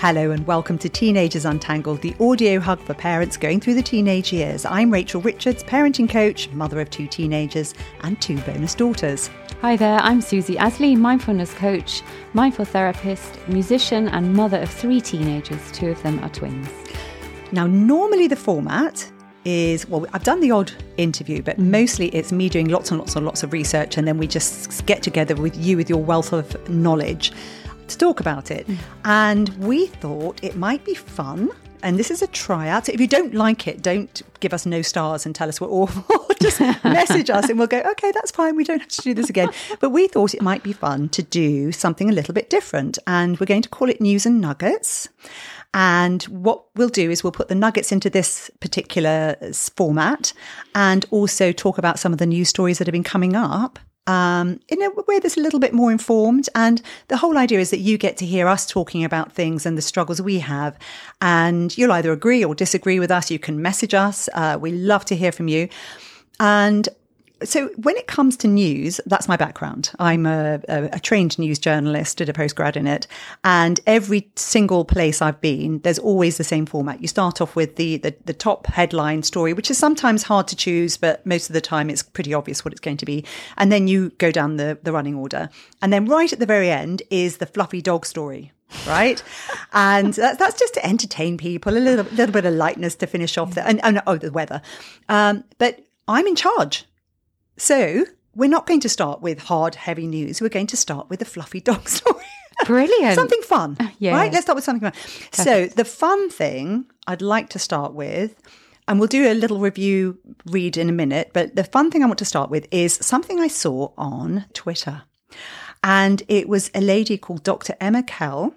Hello and welcome to Teenagers Untangled, the audio hug for parents going through the teenage years. I'm Rachel Richards, parenting coach, mother of two teenagers and two bonus daughters. Hi there, I'm Susie Ashley, mindfulness coach, mindful therapist, musician, and mother of three teenagers. Two of them are twins. Now, normally the format is well, I've done the odd interview, but mm-hmm. mostly it's me doing lots and lots and lots of research, and then we just get together with you with your wealth of knowledge to talk about it. Mm. And we thought it might be fun. And this is a tryout. So if you don't like it, don't give us no stars and tell us we're awful. Just message us and we'll go, okay, that's fine. We don't have to do this again. But we thought it might be fun to do something a little bit different. And we're going to call it News and Nuggets. And what we'll do is we'll put the nuggets into this particular uh, format and also talk about some of the news stories that have been coming up um, in a way that's a little bit more informed. And the whole idea is that you get to hear us talking about things and the struggles we have. And you'll either agree or disagree with us. You can message us. Uh, we love to hear from you. And so when it comes to news, that's my background. I'm a, a, a, trained news journalist, did a postgrad in it, and every single place I've been, there's always the same format. You start off with the, the the top headline story, which is sometimes hard to choose, but most of the time it's pretty obvious what it's going to be, and then you go down the the running order, and then right at the very end is the fluffy dog story right? and that's, that's just to entertain people, a little, little bit of lightness to finish off the, and, and oh, the weather. Um, but I'm in charge. So we're not going to start with hard, heavy news. We're going to start with a fluffy dog story. Brilliant. something fun. Yeah. Right? Let's start with something fun. Perfect. So the fun thing I'd like to start with, and we'll do a little review read in a minute, but the fun thing I want to start with is something I saw on Twitter. And it was a lady called Dr. Emma Kell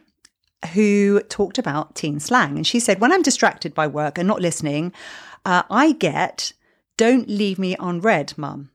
who talked about teen slang. And she said, when I'm distracted by work and not listening, uh, I get, don't leave me on red, mum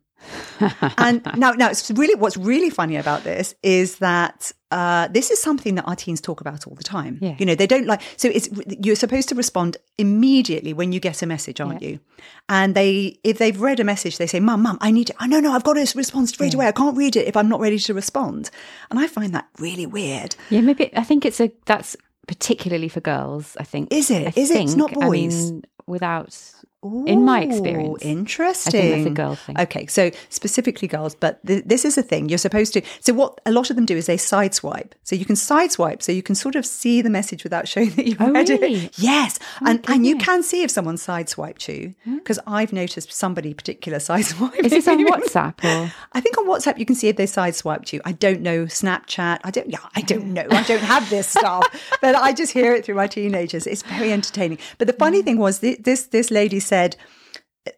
and now, now it's really what's really funny about this is that uh, this is something that our teens talk about all the time. Yeah. You know, they don't like so it's you're supposed to respond immediately when you get a message, aren't yeah. you? And they if they've read a message, they say, "Mum, mum, I need to. I oh, no, no, I've got to respond straight yeah. away. I can't read it if I'm not ready to respond." And I find that really weird. Yeah, maybe I think it's a that's particularly for girls. I think is it? I is think, it? It's not boys. I mean, without Ooh, in my experience. Interesting. I think that's a girl thing. Okay, so specifically girls, but th- this is a thing. You're supposed to. So what a lot of them do is they sideswipe. So you can sideswipe, so you can sort of see the message without showing that you've oh, read really? it. Yes, oh, and and you can see if someone sideswiped you because hmm. I've noticed somebody particular sideswiped. Is this on WhatsApp or? I think on WhatsApp you can see if they sideswiped you. I don't know Snapchat. I don't. Yeah, I don't know. I don't have this stuff, but I just hear it through my teenagers. It's very entertaining. But the funny thing was this this lady said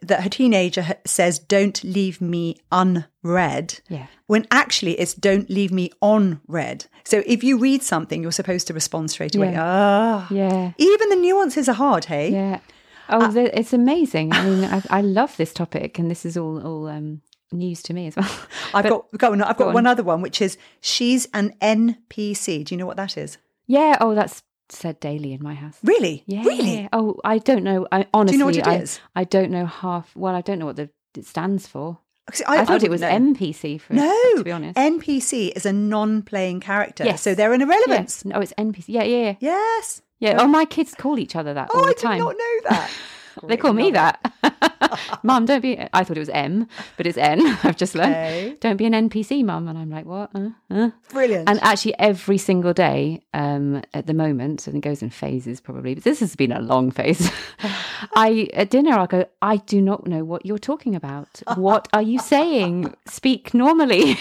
that her teenager says, Don't leave me unread. Yeah. When actually it's don't leave me on read. So if you read something, you're supposed to respond straight away. Yeah. Oh. Yeah. Even the nuances are hard, hey? Yeah. Oh, uh, it's amazing. I mean, I, I, love this topic, and this is all all um, news to me as well. I've got, got I've got one other one, which is she's an NPC. Do you know what that is? Yeah. Oh, that's said daily in my house. Really? Yeah. Really? Oh, I don't know. I honestly, Do you know what it I, is? I don't know half. Well, I don't know what the it stands for. I, I, thought I it was know. NPC. For no, to be honest, NPC is a non-playing character. Yes. so they're an irrelevance. Yes. No, it's NPC. Yeah, yeah, yeah. Yes. Yeah. Oh, my kids call each other that oh, all the I time. did not know that. they call me that. mum, don't be. I thought it was M, but it's N. I've just learned. Okay. Don't be an NPC, mum. And I'm like, what? Uh, uh. Brilliant. And actually, every single day um, at the moment, and it goes in phases probably, but this has been a long phase. I at dinner, I'll go. I do not know what you're talking about. What are you saying? Speak normally,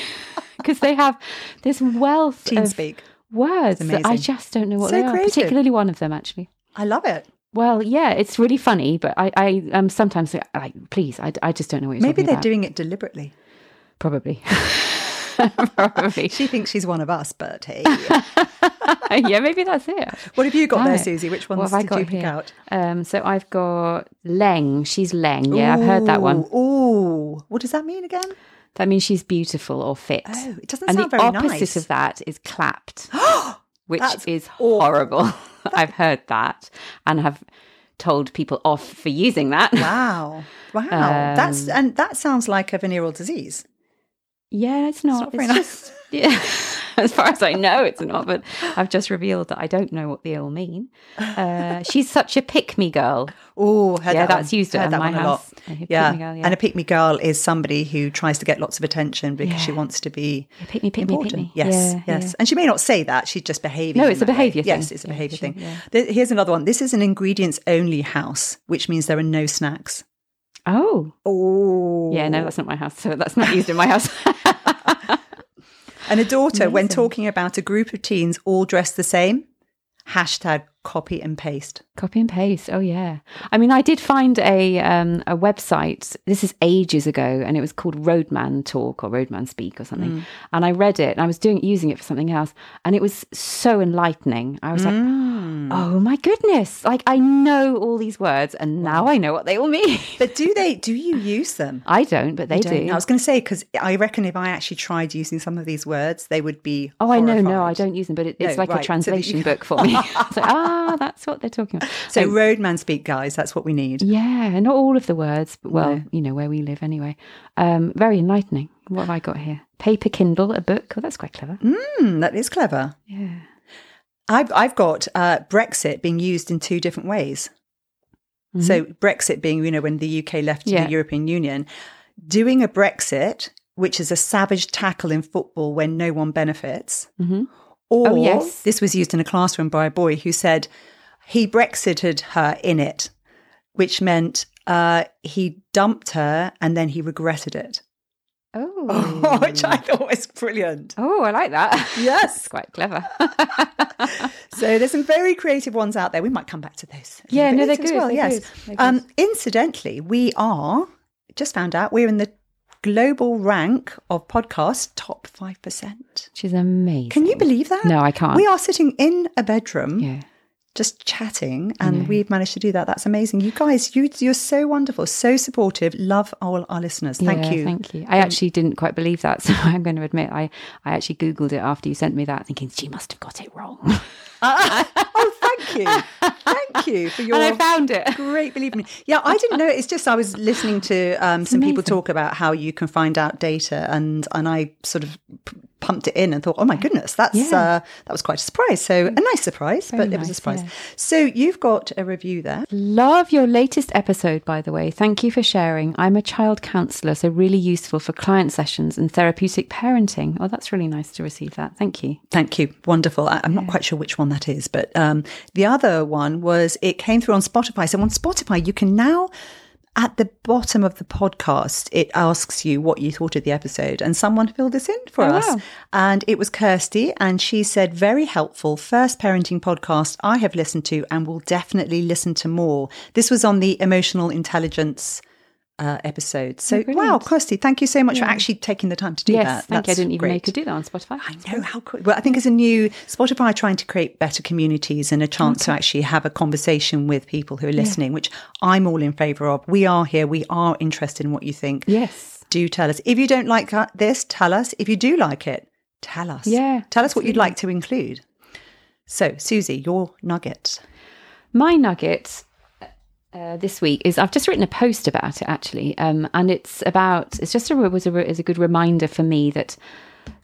because they have this wealth Teen of speak. words that I just don't know what so they are. creative. Particularly one of them, actually. I love it. Well, yeah, it's really funny, but I, I um, sometimes like, please, I, I just don't know what you're Maybe they're about. doing it deliberately. Probably. Probably. She thinks she's one of us, but hey. yeah, maybe that's it. What have you got there, Right. Susie? Which ones did you pick here? out? Um, so I've got Leng. She's Leng. Yeah, I've heard that one. Ooh, what does that mean again? That means she's beautiful or fit. Oh, it doesn't and sound the very opposite of that is clapped, which That's is horrible. I've heard that and have told people off for using that. Wow, wow. That's Um, and that sounds like a venereal disease. Yeah, it's not. not very It's nice. just yeah. as far as I know, it's not. But I've just revealed that I don't know what the ill mean. Uh, she's such a pick me girl. Oh, yeah, that's used heard at that my one a house. Yeah. girl, yeah. and a pick me girl is somebody who tries to get lots of attention because she wants to be Yeah, pick me, pick me, pick important. me. Yes, Yeah, yes, yeah. and she may not say that; she's just behaving. No, it's a behaviour. Yes, it's a Yeah, behaviour thing. yeah. Here's another one. This is an ingredients only house, which means there are no snacks. Oh, Oh, yeah, no, that's not my house. So that's not used in my house. And a daughter, when talking about a group of teens all dressed the same, hashtag copy and paste. Copy and paste. Oh yeah. I mean, I did find a um, a website. This is ages ago, and it was called Roadman Talk or Roadman Speak or something. And I read it, and I was doing using it for something else, and it was so enlightening. I was like, oh my goodness! Like I know all these words, and now I know what they all mean. But do they? Do you use them? I don't, but they do. I was going to say because I reckon if I actually tried using some of these words, they would be. Oh, I know. No, I don't use them, but it, it's No, like right, a so translation can- book for me. it's like, ah, that's what they're talking about. So Um, roadman speak, guys. That's what we need. Yeah, not all of the words, but well, No. you know, where we live anyway. Um, very enlightening. What have I got here? Paper Kindle, a book. Oh, that's quite clever. Hmm, that is clever. Yeah. I've I've got uh, Brexit being used in two different ways. So Brexit being, you know, when the UK left Mm-hmm. Yeah. the European Union, doing a Brexit, which is a savage tackle in football when no one benefits. Mhm. Or Oh, yes. this was used in a classroom by a boy who said he Brexited her in it, which meant uh, he dumped her and then he regretted it. Oh. which I thought was brilliant. Oh, I like that. Yes. It's quite clever. So there's some very creative ones out there. We might come back to those. Yeah, no, they're good, they're yes. good, they're good. Um, incidentally, we are just found out we're in the global rank of podcast top five percent. She's amazing. Can you believe that? No, I can't. We are sitting in a bedroom. Yeah. Just chatting, and we've managed to do that. That's amazing. You guys, you you're so wonderful, so supportive. Love all our listeners. Thank Yeah, you. Thank you. I actually didn't quite believe that, so I'm going to admit I, I actually googled it after you sent me that, thinking she must have got it wrong, oh, thank you, thank you for your. and I found it. Great, believe me. Yeah, I didn't know. it. It's just I was listening to um, some people talk about how you can find out data, and and I sort of p- pumped it in and thought, oh my goodness, that's Yeah. uh, that was quite a surprise. So a nice surprise, Very but it was a surprise. yeah. So you've got a review there. Love your latest episode, by the way. Thank you for sharing. I'm a child counsellor, so really useful for client sessions and therapeutic parenting. Oh, that's really nice to receive that. Thank you. Thank you. Wonderful. I, I'm not quite sure which one that is, but um, the other one was it came through on Spotify. So on Spotify, you can now, at the bottom of the podcast, it asks you what you thought of the episode. And someone filled this in for Oh, us. wow. And it was Kirsty. And she said, very helpful. First parenting podcast I have listened to and will definitely listen to more. This was on the emotional intelligence. Uh, episode. So, wow. Kirsty, thank you so much for actually taking the time to do yes, that. thank you. I didn't even great. could do that on Spotify. I know how cool. Well, I think as a new Spotify trying to create better communities and a chance to actually have a conversation with people who are listening, which I'm all in favour of. We are here. We are interested in what you think. Yes. Do tell us. If you don't like uh, this, tell us. If you do like it, tell us. Yeah, Tell us what you'd like to include. So, Susie, your nugget. My nugget uh, this week is I've just written a post about it actually, um, and it's about it's just a was a is a good reminder for me that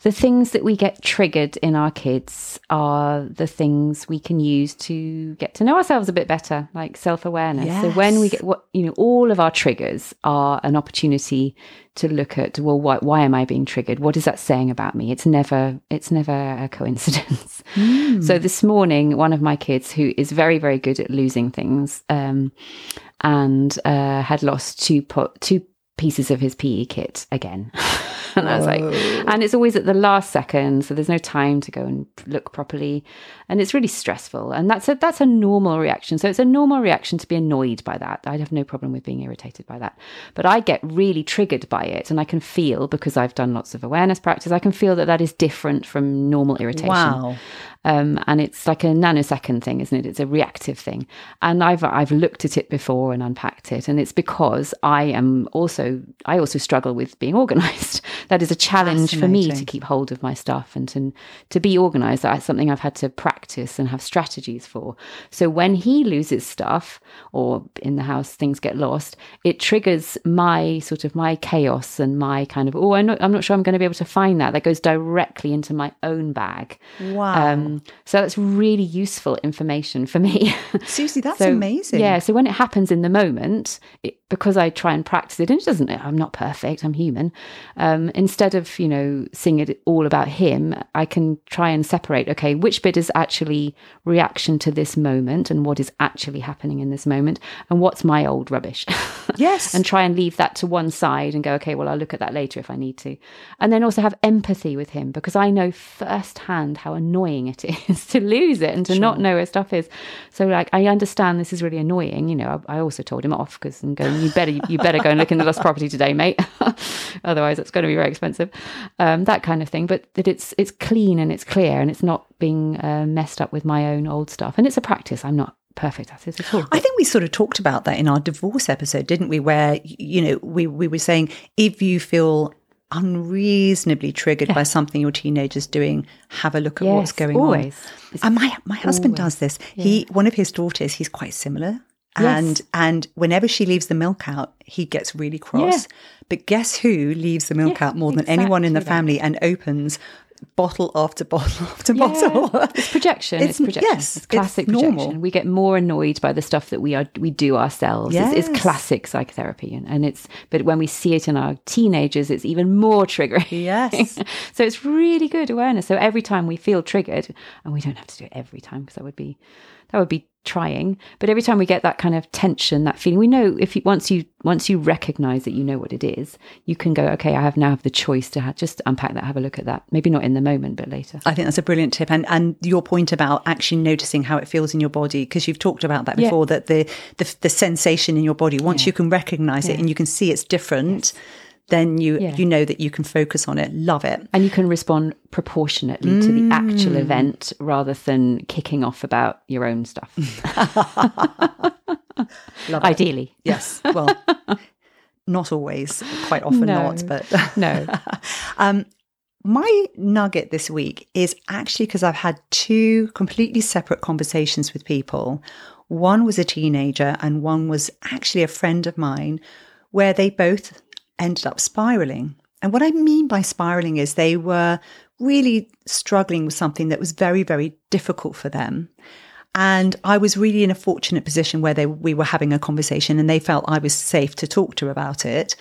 the things that we get triggered in our kids are the things we can use to get to know ourselves a bit better, like self awareness. So when we get what you know, all of our triggers are an opportunity to look at well, why why am I being triggered? What is that saying about me? It's never it's never a coincidence. So this morning, one of my kids, who is very very good at losing things, um, and uh, had lost two po- two pieces of his PE kit again. and I was like, and it's always at the last second, so there's no time to go and look properly, and it's really stressful. And that's a that's a normal reaction. So it's a normal reaction to be annoyed by that. I'd have no problem with being irritated by that, but I get really triggered by it, and I can feel because I've done lots of awareness practice. I can feel that that is different from normal irritation. Wow. um, and it's like a nanosecond thing, isn't it? It's a reactive thing, and I've I've looked at it before and unpacked it, and it's because I am also I also struggle with being organised. That is a challenge for me to keep hold of my stuff and to to be organised. That's something I've had to practice and have strategies for. So when he loses stuff or in the house things get lost, it triggers my sort of my chaos and my kind of oh I'm not I'm not sure I'm going to be able to find that. That goes directly into my own bag. Wow. Um, so that's really useful information for me. Susie, that's so, amazing. Yeah. So when it happens in the moment, it, because I try and practice it, and it doesn't, I'm not perfect, I'm human. Um, instead of, you know, seeing it all about him, I can try and separate, okay, which bit is actually reaction to this moment and what is actually happening in this moment, and what's my old rubbish. Yes. and try and leave that to one side and go, okay, well, I'll look at that later if I need to. And then also have empathy with him because I know firsthand how annoying it is to lose it and to sure. not know where stuff is. So, like, I understand this is really annoying. You know, I, I also told him off because I'm going you better you better go and look in the lost property today, mate. Otherwise, it's going to be very expensive. Um, that kind of thing. But that it's it's clean and it's clear and it's not being uh, messed up with my own old stuff. And it's a practice. I'm not perfect at it at all. I think we sort of talked about that in our divorce episode, didn't we? Where you know we we were saying if you feel unreasonably triggered yeah. by something your teenager's doing, have a look at yes, what's going always. on. And my my husband always. does this. Yeah. He one of his daughters, he's quite similar yes. and whenever she leaves the milk out, he gets really cross. Yeah. But guess who leaves the milk yeah, out more than exactly anyone in the family and opens bottle after bottle after yeah. bottle. It's projection. It's, it's projection. Yes, it's classic it's projection. We get more annoyed by the stuff that we are we do ourselves. Yes. It's, it's classic psychotherapy, and, and it's but when we see it in our teenagers, it's even more triggering. Yes. so it's really good awareness. So every time we feel triggered, and we don't have to do it every time because that would be that would be trying but every time we get that kind of tension that feeling we know if you once you once you recognize that you know what it is you can go okay i have now have the choice to have, just unpack that have a look at that maybe not in the moment but later i think that's a brilliant tip and and your point about actually noticing how it feels in your body because you've talked about that before yeah. that the, the, the sensation in your body once yeah. you can recognize yeah. it and you can see it's different yes then you yeah. you know that you can focus on it. Love it. And you can respond proportionately mm. to the actual mm. event rather than kicking off about your own stuff. Ideally. Yes. Well, not always, quite often no. not, but no. um, my nugget this week is actually because I've had two completely separate conversations with people. One was a teenager, and one was actually a friend of mine, where they both ended up spiraling. And what I mean by spiraling is they were really struggling with something that was very, very difficult for them. And I was really in a fortunate position where they, we were having a conversation and they felt I was safe to talk to about it.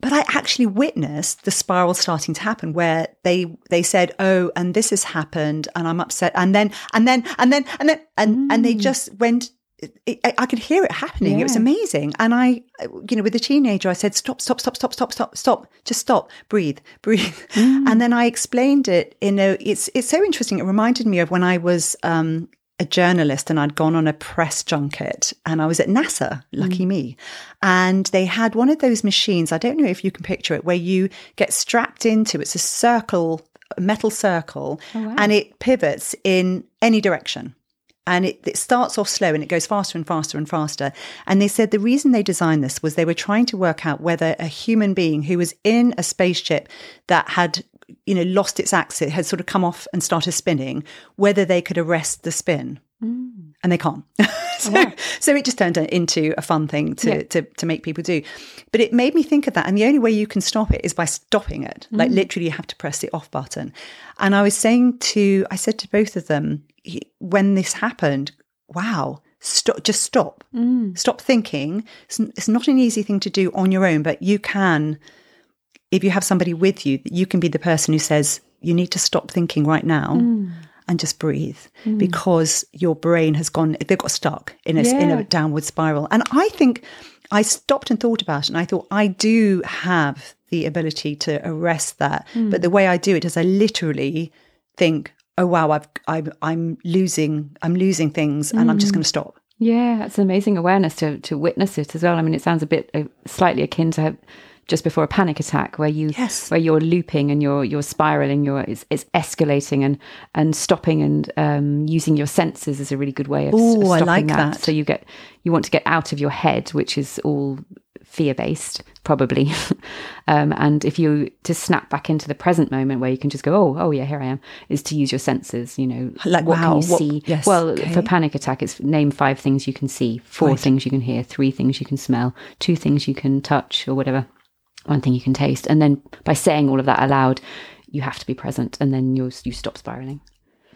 But I actually witnessed the spiral starting to happen where they they said, "Oh, and this has happened, and I'm upset," and then and then and then and then and mm. and they mm. just went it, I could hear it happening. Yeah. It was amazing. And I, you know, with the teenager, I said, stop, stop, stop, stop, stop, stop, stop, just stop, breathe, breathe. Mm. And then I explained it in a, it's, it's so interesting. It reminded me of when I was, um, a journalist and I'd gone on a press junket and I was at NASA, lucky mm. me. And they had one of those machines. I don't know if you can picture it where you get strapped into, it's a circle, a metal circle oh, wow. and it pivots in any direction and it, it, starts off slow and it goes faster and faster and faster. And they said the reason they designed this was they were trying to work out whether a human being who was in a spaceship that had, you know, lost its axis, had sort of come off and started spinning, whether they could arrest the spin. Mm. And they can't. so, wow. so it just turned into a fun thing to, yeah. to, to make people do. But it made me think of that. And the only way you can stop it is by stopping it. Mm. Like literally, you have to press the off button. And I was saying to, I said to both of them, when this happened, wow, stop, just stop, mm. stop thinking. It's, it's, not an easy thing to do on your own, but you can, if you have somebody with you, you can be the person who says, you need to stop thinking right now. Mm. And just breathe mm. because your brain has gone, they got stuck in a, yeah. in a downward spiral. And I think I stopped and thought about it and I thought, I do have the ability to arrest that. Mm. But the way I do it is I literally think, oh wow, I've, I'm, I'm losing, I'm losing things, and mm. I'm just going to stop. Yeah, it's an amazing awareness to to witness it as well. I mean, it sounds a bit uh, slightly akin to just before a panic attack where you Yes. where you're looping and you're you're spiraling you're it's, it's escalating and and stopping and um, using your senses is a really good way of, Ooh, of I stopping like that. that. so you get you want to get out of your head which is all fear based probably um, and if you to snap back into the present moment where you can just go oh oh yeah here i am is to use your senses you know Like, what wow, can you what- see yes, well okay. for panic attack it's name five things you can see four Right. things you can hear three things you can smell two things you can touch or whatever one thing you can taste and then by saying all of that aloud you have to be present and then you you stop spiraling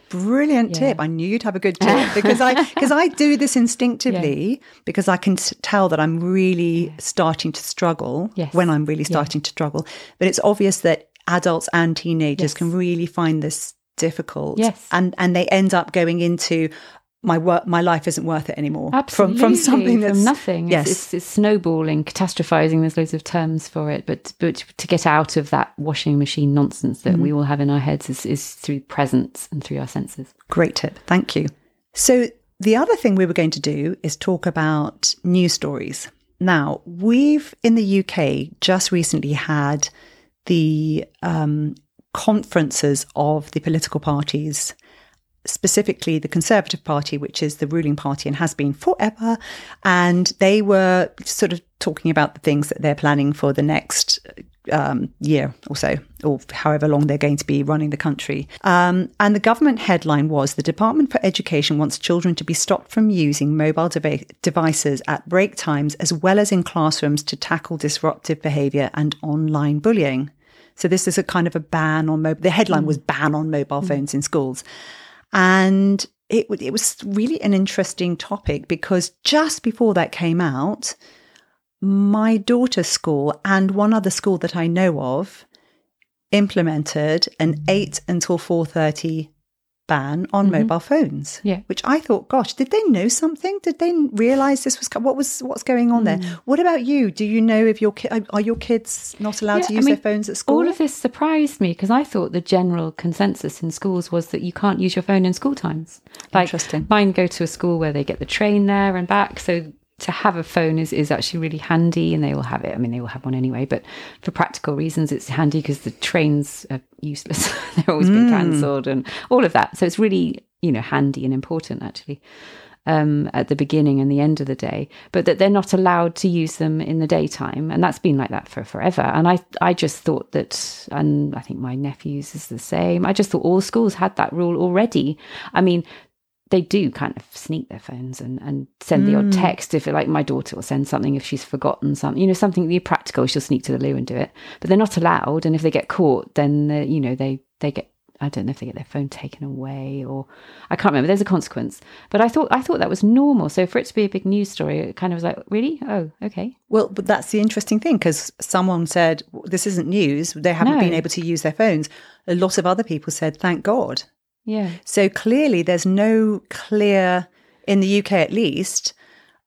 Brilliant tip. I knew you'd have a good tip because I because I do this instinctively because I can tell that I'm really starting to struggle Yes. when I'm really starting to struggle. But it's obvious that adults and teenagers Yes. can really find this difficult. Yes. And and they end up going into my work my life isn't worth it anymore. Absolutely. From from something that's from nothing. Yes. It's, it's, it's snowballing, catastrophizing. There's loads of terms for it, but but to get out of that washing machine nonsense that Mm-hmm. we all have in our heads is, is through presence and through our senses. Great tip. Thank you. So, the other thing we were going to do is talk about news stories. Now, we've in the UK just recently had the um, conferences of the political parties, specifically the Conservative Party, which is the ruling party and has been forever. And they were sort of talking about the things that they're planning for the next um, year or so, or however long they're going to be running the country. Um, and the government headline was The Department for Education wants children to be stopped from using mobile devi- devices at break times as well as in classrooms to tackle disruptive behaviour and online bullying. So this is a kind of a ban on mobile. The headline was ban on mobile phones in schools, and it it was really an interesting topic because just before that came out, my daughter's school and one other school that I know of implemented an eight until four thirty ban on mm-hmm. mobile phones. Yeah. which I thought, gosh, did they know something? Did they realize this was what was what's going on there? Mm. What about you? Do you know if your ki- are- your kids not allowed Yeah, to I use mean, their phones at school? All of this surprised me because I thought the general consensus in schools was that you can't use your phone in school times. Like Interesting. Mine go to a school where they get the train there and back, so to have a phone is, is actually really handy, and they will have it. I mean, they will have one anyway, but for practical reasons, it's handy because the trains are useless; they're always been Mm. cancelled, and all of that. So it's really you know handy and important actually um, at the beginning and the end of the day, but that they're not allowed to use them in the daytime, and that's been like that for forever. And I, I just thought that, and I think my nephews is the same. I just thought all schools had that rule already. I mean, they do kind of sneak their phones and, and send the odd text if like my daughter will send something if she's forgotten something you know something really practical she'll sneak to the loo and do it but they're not allowed and if they get caught then uh, you know they they get I don't know if they get their phone taken away or I can't remember. There's a consequence, but I thought I thought that was normal. So for it to be a big news story, it kind of was like, really? Oh, okay. Well, but that's the interesting thing because someone said this isn't news. They haven't No. been able to use their phones. A lot of other people said, "Thank God." Yeah, So clearly, there's no clear, in the UK at least,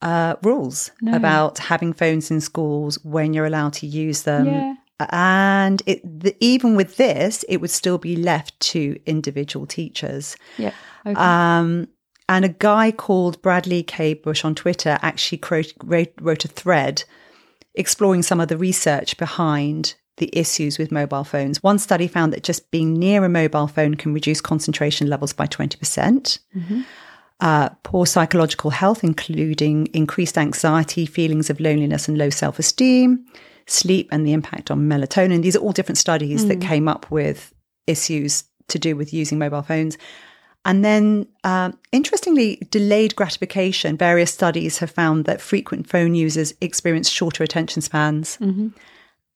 uh, rules No. about having phones in schools when you're allowed to use them. Yeah. And it, the, even with this, it would still be left to individual teachers. yeah. Okay. Um, and a guy called Bradley K. Busch on Twitter actually wrote, wrote, wrote a thread exploring some of the research behind the issues with mobile phones. One study found that just being near a mobile phone can reduce concentration levels by 20%. percent Uh, poor psychological health, including increased anxiety, feelings of loneliness, and low self esteem, sleep, and the impact on melatonin. These are all different studies that came up with issues to do with using mobile phones. And then, um, interestingly, delayed gratification. Various studies have found that frequent phone users experience shorter attention spans.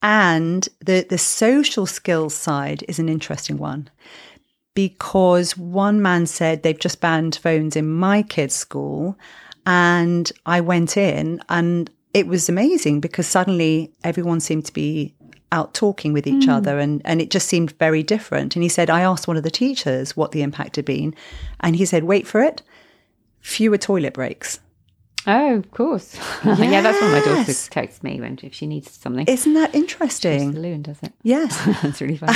And the, the social skills side is an interesting one because one man said they've just banned phones in my kids' school. And I went in and it was amazing because suddenly everyone seemed to be out talking with each hmm. other and, and it just seemed very different. And he said, I asked one of the teachers what the impact had been. And he said, wait for it, fewer toilet breaks. Oh, of course. yeah, that's what my daughter texts me when if she needs something. Isn't that interesting? Loon does it. Yes. That's really funny.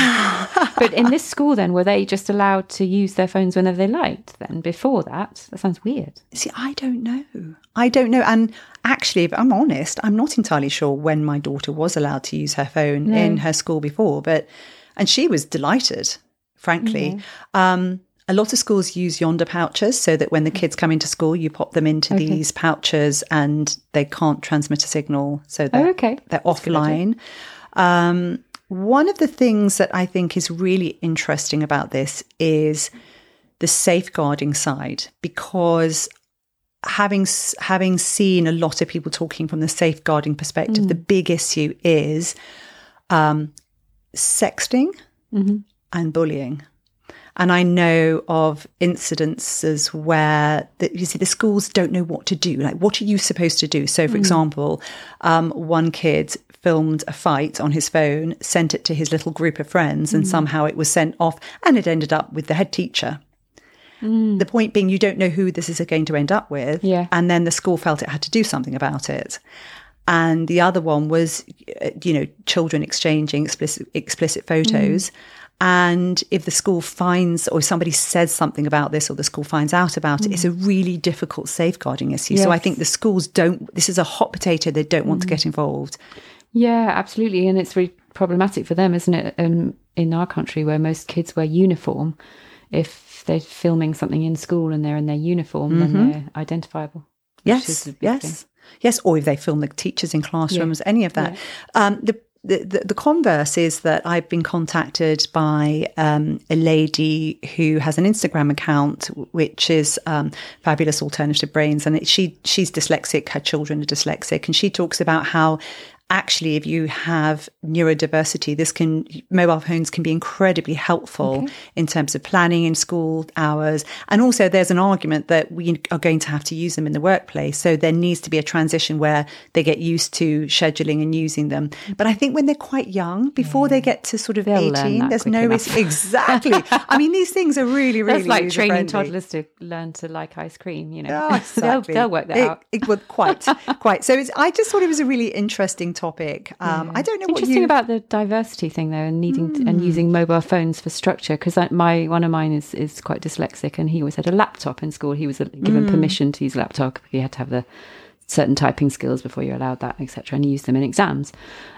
but in this school, then, were they just allowed to use their phones whenever they liked? Then before that, that sounds weird. See, I don't know. I don't know. And actually, if I'm honest, I'm not entirely sure when my daughter was allowed to use her phone in her school before, but and she was delighted, frankly. Um, a lot of schools use Yondr pouches so that when the kids come into school, you pop them into these pouches and they can't transmit a signal. So they're, Oh, okay. they're offline. Um, one of the things that I think is really interesting about this is the safeguarding side because having having seen a lot of people talking from the safeguarding perspective, the big issue is um, sexting and bullying. And I know of incidences where the, you see the schools don't know what to do. Like, what are you supposed to do? So, for example, um, one kid filmed a fight on his phone, sent it to his little group of friends, and somehow it was sent off, and it ended up with the head teacher. The point being, you don't know who this is going to end up with. Yeah. And then the school felt it had to do something about it. And the other one was, uh, you know, children exchanging explicit, explicit photos. And if the school finds or somebody says something about this or the school finds out about it, it's a really difficult safeguarding issue. So I think the schools don't, this is a hot potato, they don't want to get involved. Yeah, absolutely, and it's really problematic for them, isn't it? Um, in our country, where most kids wear uniform, if they're filming something in school and they're in their uniform, then they're identifiable. Yes, yes, thing. yes. Or if they film the teachers in classrooms, any of that. Um, the, the, the converse is that I've been contacted by um, a lady who has an Instagram account, which is um, Fabulous Alternative Brains, and it, she she's dyslexic. Her children are dyslexic, and she talks about how. Actually, if you have neurodiversity, this can mobile phones can be incredibly helpful in terms of planning in school hours. And also, there's an argument that we are going to have to use them in the workplace. So there needs to be a transition where they get used to scheduling and using them. Mm. But I think when they're quite young, before they get to sort of They'll 18, there's no risk. Exactly. I mean, these things are really, really That's like training toddlers to learn to like ice cream. You know, Oh, they'll they'll work that it, out. It, well, quite, quite. So it's, I just thought it was a really interesting topic. Um, I don't know what Interesting you. about the diversity thing though, and needing to, and using mobile phones for structure. Because my one of mine is is quite dyslexic, and he always had a laptop in school. He was uh, given permission to use a laptop. He had to have the certain typing skills before you're allowed that, etc. And he used them in exams,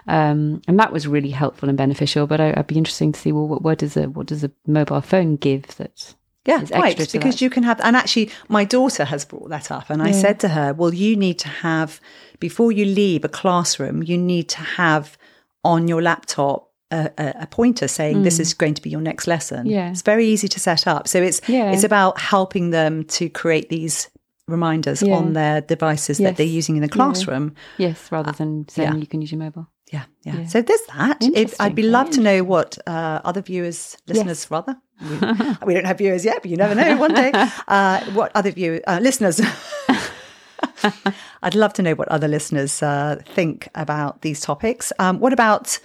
um, and that was really helpful and beneficial. But I, I'd be interesting to see well, what, what does a what does a mobile phone give that Yeah, right. Because that? you can have, and actually, my daughter has brought that up, and I said to her, "Well, you need to have before you leave a classroom, you need to have on your laptop." A, a, a pointer saying this is going to be your next lesson. Mm. Yeah. it's very easy to set up. So it's Yeah. it's about helping them to create these reminders Yeah. on their devices that they're using in the classroom. yes, rather than saying you can use your mobile. Yeah, yeah. So there's that. I'd be love to know what uh, other viewers, listeners, rather. We, we don't have viewers yet, but you never know. One day, uh, what other view uh, listeners? I'd love to know what other listeners uh, think about these topics. Um, what about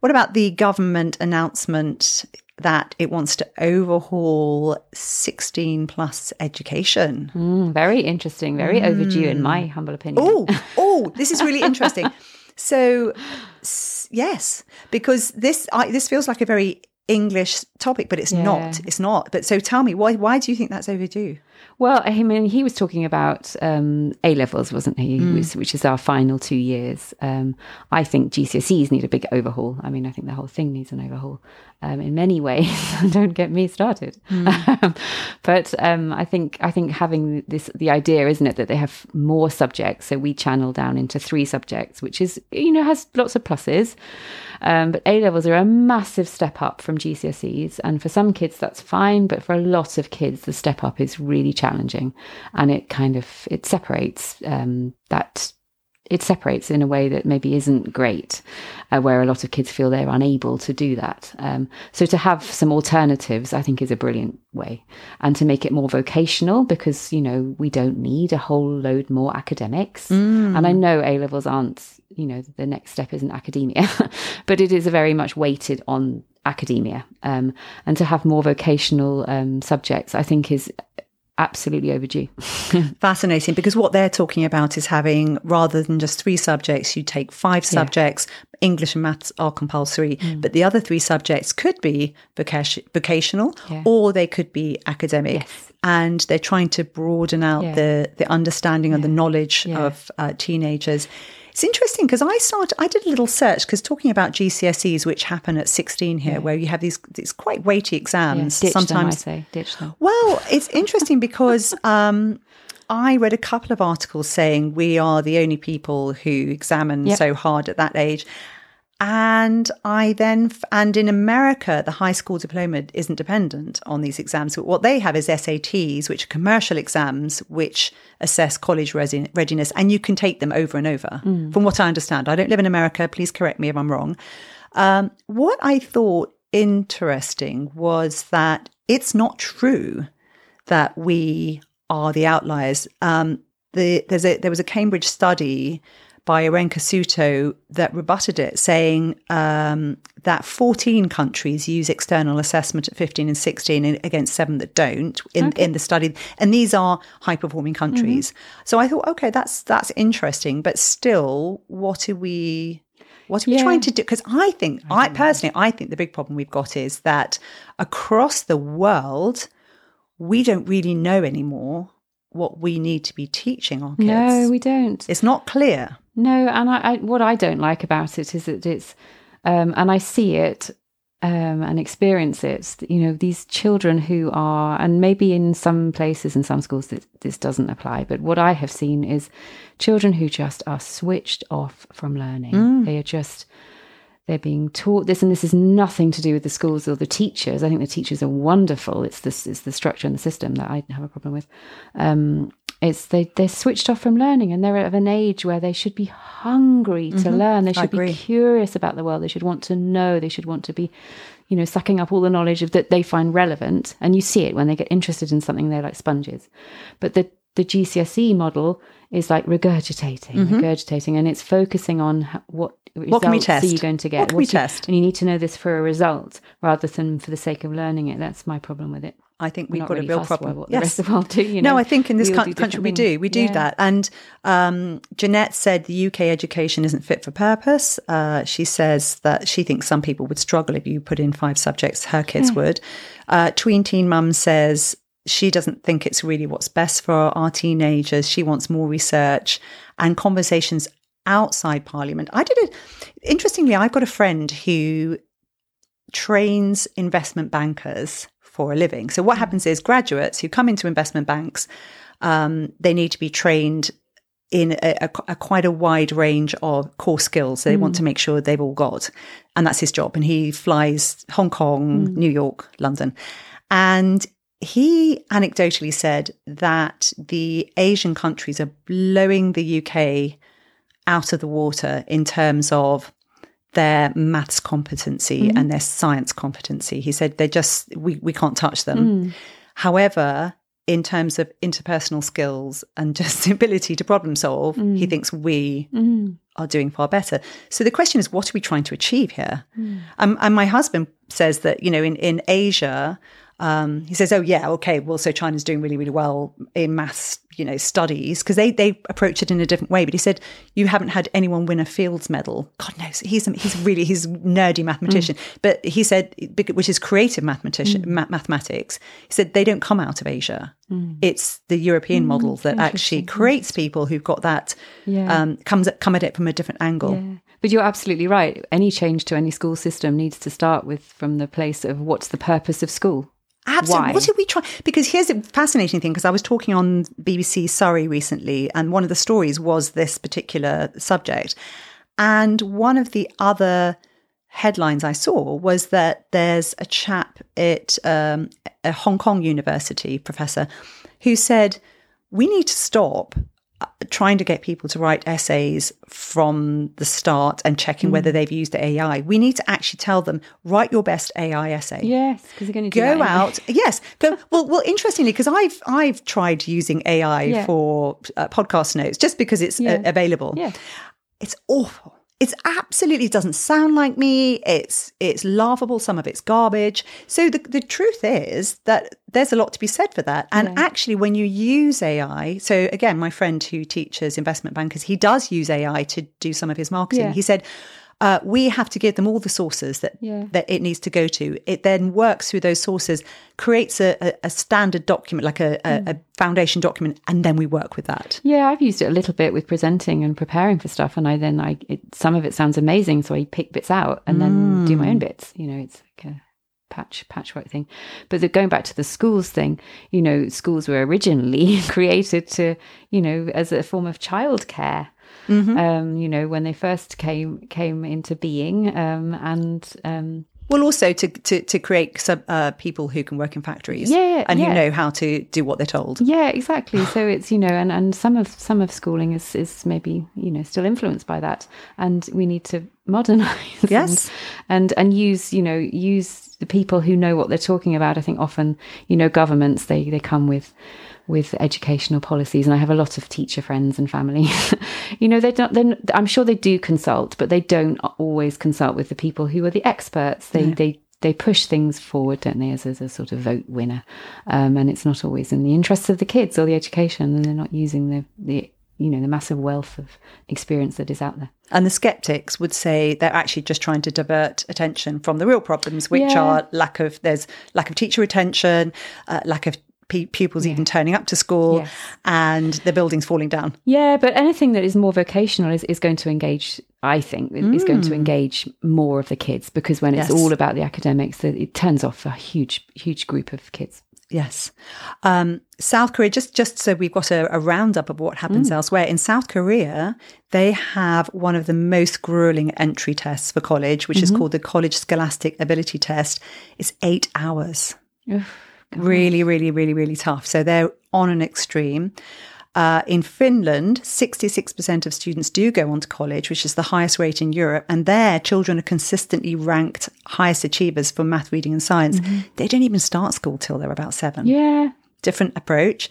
what about the government announcement that it wants to overhaul 16 plus education? Mm, very interesting, very overdue, in my humble opinion. Oh, oh, this is really interesting. So, yes, because this I, this feels like a very English topic, but it's not. It's not. But so, tell me, why why do you think that's overdue? Well, I mean, he was talking about um, A levels, wasn't he? Which, which is our final two years. Um, I think GCSEs need a big overhaul. I mean, I think the whole thing needs an overhaul um, in many ways. Don't get me started. but um, I think I think having this the idea, isn't it, that they have more subjects, so we channel down into three subjects, which is you know has lots of pluses. Um, but A levels are a massive step up from GCSEs, and for some kids that's fine, but for a lot of kids the step up is really challenging, and it kind of it separates um, that it separates in a way that maybe isn't great, uh, where a lot of kids feel they're unable to do that. Um, so to have some alternatives, I think, is a brilliant way, and to make it more vocational because you know we don't need a whole load more academics, and I know A levels aren't you know the next step isn't academia, but it is a very much weighted on academia, um, and to have more vocational um, subjects, I think is absolutely overdue. Fascinating because what they're talking about is having rather than just three subjects, you take five subjects. English and maths are compulsory, Mm. but the other three subjects could be vocation- vocational Yeah. or they could be academic. Yes. And they're trying to broaden out Yeah. the the understanding and the knowledge Yeah. of uh, teenagers. It's interesting because I started, I did a little search because talking about GCSEs, which happen at 16 here, where you have these, these quite weighty Yeah, exams. ditch sometimes them, I say, ditch them. well, it's interesting because um, I read a couple of articles saying we are the only people who examine Yep. so hard at that age. And I then, and in America, the high school diploma isn't dependent on these exams. What they have is SATs, which are commercial exams, which assess college readiness, and you can take them over and over, from what I understand. I don't live in America. Please correct me if I'm wrong. Um, what I thought interesting was that it's not true that we are the outliers. Um, the, there's a, there was a Cambridge study by Irenka Suto that rebutted it, saying um, that 14 countries use external assessment at 15 and 16 in- against seven that don't in, in the study. And these are high performing countries. So I thought, okay, that's that's interesting. But still, what are we what are we Yeah. trying to do? Because I think, I personally, I think the big problem we've got is that across the world, we don't really know anymore what we need to be teaching our kids. No, we don't. it's not clear. No, and I, I what I don't like about it is that it's, um, and I see it um, and experience it. You know, these children who are, and maybe in some places, in some schools, this, this doesn't apply. But what I have seen is children who just are switched off from learning. They are just they're being taught this, and this is nothing to do with the schools or the teachers. I think the teachers are wonderful. It's this it's the structure and the system that I have a problem with. Um, it's they they're switched off from learning, and they're of an age where they should be hungry to mm-hmm. learn. They should be curious about the world. They should want to know. They should want to be, you know, sucking up all the knowledge of, that they find relevant. And you see it when they get interested in something. They're like sponges. But the the GCSE model is like regurgitating, mm-hmm. regurgitating, and it's focusing on what What can we are test? you going to get? What can we What's your- test? and you need to know this for a result rather than for the sake of learning it. That's my problem with it. I think we've got really a real problem. what the rest of the world do. You know, no, I think in this We all coun- do country we do. We do Yeah. that. And um, Jeanette said the UK education isn't fit for purpose. Uh, she says that she thinks some people would struggle if you put in five subjects. Her kids would. Uh, Tween Teen Mum says she doesn't think it's really what's best for our teenagers. She wants more research and conversations outside Parliament. I did it. Interestingly, I've got a friend who trains investment bankers for a living. So what mm. happens is graduates who come into investment banks, um, they need to be trained in a, a, a quite a wide range of core skills. They want mm. to make sure they've all got, and that's his job. And he flies Hong Kong, mm. New York, London, and he anecdotally said that the Asian countries are blowing the UK out of the water in terms of their maths competency mm-hmm. and their science competency. He said they're just we, we can't touch them. Mm. However, in terms of interpersonal skills and just the ability to problem solve, he mm. thinks we mm. are doing far better. So the question is, what are we trying to achieve here? Um, and my husband says that you know in in Asia. Um, he says, "Oh yeah, okay. Well, so China's doing really, really well in maths, you know, studies because they they approach it in a different way." But he said, "You haven't had anyone win a Fields Medal. God knows, he's he's really he's nerdy mathematician. But he said, which is creative mathematician ma- mathematics. He said they don't come out of Asia. It's the European model that actually creates people who've got that Yeah. um, comes at, come at it from a different angle. Yeah. But you're absolutely right. Any change to any school system needs to start with from the place of what's the purpose of school. Absolutely. Why? What did we try? Because here's a fascinating thing. Because I was talking on BBC Surrey recently, and one of the stories was this particular subject. And one of the other headlines I saw was that there's a chap at um, a Hong Kong university professor who said, We need to stop trying to get people to write essays from the start and checking whether they've used AI. We need to actually tell them, write your best AI essay Yes, because you're going to do go that anyway. out yes go well well interestingly because i've i've tried using ai Yeah. for uh, podcast notes just because it's uh, Yeah. available Yeah. it's awful it's absolutely doesn't sound like me. It's it's laughable. Some of it's garbage. So the the truth is that there's a lot to be said for that. And Yeah. actually, when you use AI, so again, my friend who teaches investment bankers, he does use AI to do some of his marketing. Yeah. He said. Uh, we have to give them all the sources that Yeah. that it needs to go to. It then works through those sources, creates a, a, a standard document, like a, a, Hmm. a foundation document, and then we work with that. Yeah, I've used it a little bit with presenting and preparing for stuff, and I then I it, some of it sounds amazing, so I pick bits out and then do my own bits. You know, it's like a patch patchwork thing. But the, going back to the schools thing, you know, schools were originally created to, you know, as a form of childcare. Um, you know, when they first came came into being, um, and um, Well, also to to, to create sub, uh, people who can work in factories, Yeah, and yeah. who know how to do what they're told. Yeah, exactly. So it's you know, and, and some of some of schooling is is maybe you know still influenced by that, and we need to modernize. Yes. and, and and use you know use the people who know what they're talking about. I think often you know governments they they come with with educational policies, and I have a lot of teacher friends and family. you know, they don't. Then I'm sure they do consult, but they don't always consult with the people who are the experts. They they they push things forward, don't they, as, as a sort of vote winner, um, and it's not always in the interests of the kids or the education, and they're not using the the you know the massive wealth of experience that is out there. And the skeptics would say they're actually just trying to divert attention from the real problems, which Yeah. are lack of there's lack of teacher retention, uh, lack of pe- pupils even turning up to school, Yes. and the buildings falling down. Yeah, but anything that is more vocational is, is going to engage, I think, is going to mm. engage more of the kids because when it's Yes. all about the academics, it, turns off a huge, huge group of kids. Yes. Um, South Korea, just, just so we've got a, a roundup of what happens mm. elsewhere. In South Korea, they have one of the most grueling entry tests for college, which is mm-hmm. called the College Scholastic Ability Test. It's eight hours. Really, really, really, really tough. So they're on an extreme. Uh, in Finland, 66% of students do go on to college, which is the highest rate in Europe. And there, children are consistently ranked highest achievers for math, reading, and science. They don't even start school till they're about seven Yeah. different approach.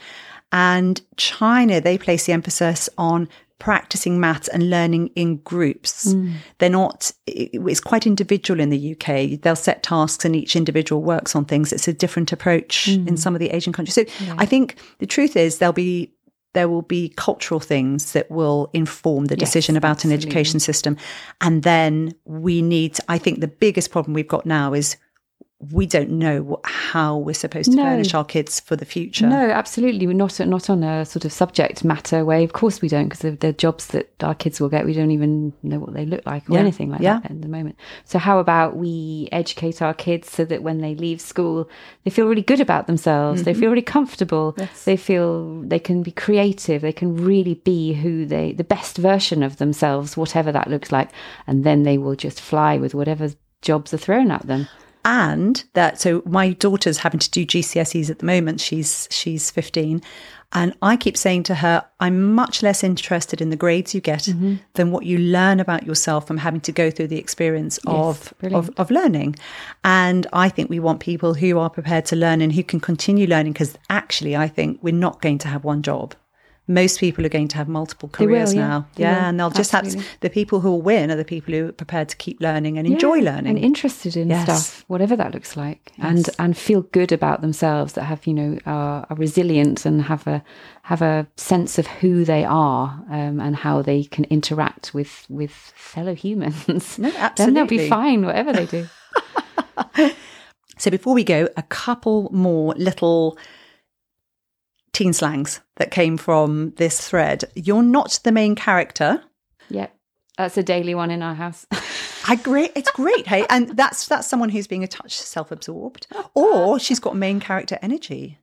And China, they place the emphasis on practicing maths and learning in groups. They're not, it's quite individual in the UK. They'll set tasks and each individual works on things. It's a different approach in mm. some of the Asian countries. So I think the truth is there'll be, there will be cultural things that will inform the Yes, decision about an education system. And then we need, I think the biggest problem we've got now is we don't know what, how we're supposed to No. furnish our kids for the future. No, absolutely. We're not not on a sort of subject matter way. Of course, we don't, because the, the jobs that our kids will get, we don't even know what they look like or Yeah. anything like Yeah. that at the moment. So, how about we educate our kids so that when they leave school, they feel really good about themselves, they feel really comfortable, Mm-hmm. Yes. they feel they can be creative, they can really be who they, the best version of themselves, whatever that looks like, and then they will just fly with whatever jobs are thrown at them. And that so my daughter's having to do GCSEs at the moment. She's she's 15 and I keep saying to her I'm much less interested in the grades you get Mm-hmm. than what you learn about yourself from having to go through the experience of, of of learning. And I think we want people who are prepared to learn and who can continue learning because actually I think we're not going to have one job most people are going to have multiple will, careers yeah. now They yeah will, and they'll just have absolutely. the people who will win are the people who are prepared to keep learning and enjoy learning and interested in Yes. stuff, whatever that looks like, and and feel good about themselves. That have you know are, are resilient and have a have a sense of who they are um, and how they can interact with with fellow humans. No, then they'll be fine, whatever they do. So before we go, a couple more little teen slangs that came from this thread. You're not the main character. yep, that's a daily one in our house. I great. It's great. Hey, and that's that's someone who's being a touch self-absorbed, or she's got main character energy.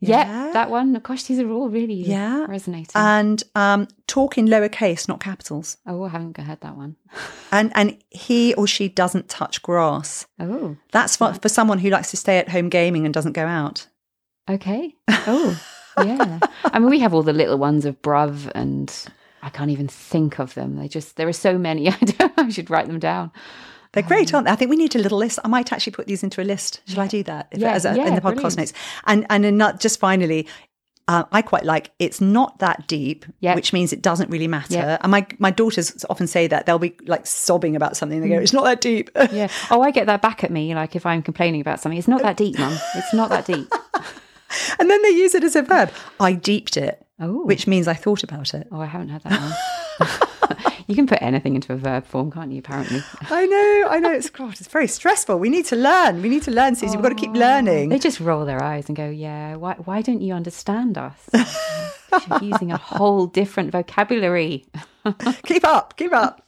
yeah, that one. Gosh, these are all really Yeah. resonating. and um, talk in lowercase, not capitals. oh, I haven't heard that one. And and he or she doesn't touch grass. Oh, That's for, for someone who likes to stay at home gaming and doesn't go out. Okay. Oh, yeah. I mean, we have all the little ones of bruv, and I can't even think of them. They just there are so many. I don't. I should write them down. They're great, aren't they? I think we need a little list. I might actually put these into a list. Shall I do that if, Yeah, as a, yeah, in the podcast brilliant. notes? And and not just finally, Uh, I quite like it's not that deep, Yeah. which means it doesn't really matter. Yeah. And my my daughters often say that they'll be like sobbing about something. They go, "It's not that deep." Yeah. Oh, I get that back at me. Like if I'm complaining about something, it's not that deep, mum. It's not that deep. and then they use it as a verb. I deeped it, Oh. which means I thought about it. Oh, I haven't heard that one. you can put anything into a verb form, can't you? Apparently, I know, I know. It's God, it's very stressful. We need to learn. We need to learn, Susie. We've got to keep oh. learning. they just roll their eyes and go, "Yeah, why? Why don't you understand us? You're using a whole different vocabulary." keep up, keep up.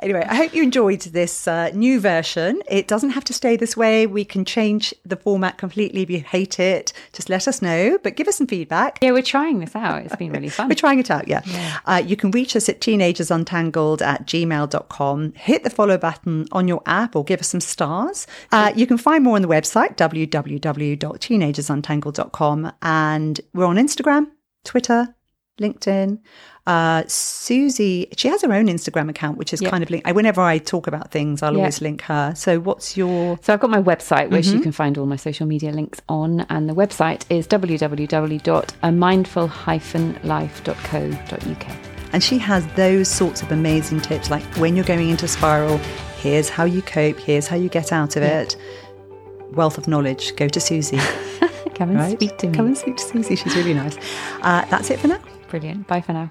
Anyway, I hope you enjoyed this uh, new version. It doesn't have to stay this way. We can change the format completely if you hate it. Just let us know, but give us some feedback. Yeah, we're trying this out. It's been really fun. We're trying it out, yeah. Uh, you can reach us at teenagersuntangled at gmail.com. Hit the follow button on your app or give us some stars. Uh, you can find more on the website, www.teenagersuntangled.com. And we're on Instagram, Twitter, LinkedIn. Uh, Susie, she has her own Instagram account, which is Yeah. kind of linked. Whenever I talk about things, I'll Yeah. always link her. So, what's your So I've got my website, which Mm-hmm. you can find all my social media links on, and the website is www.amindful-life.co.uk. And she has those sorts of amazing tips like when you're going into spiral, here's how you cope, here's how you get out of it. Wealth of knowledge. Go to Susie. Come and Right? speak to me. Come and speak to Susie. She's really nice. Uh, that's it for now. Brilliant. Bye for now.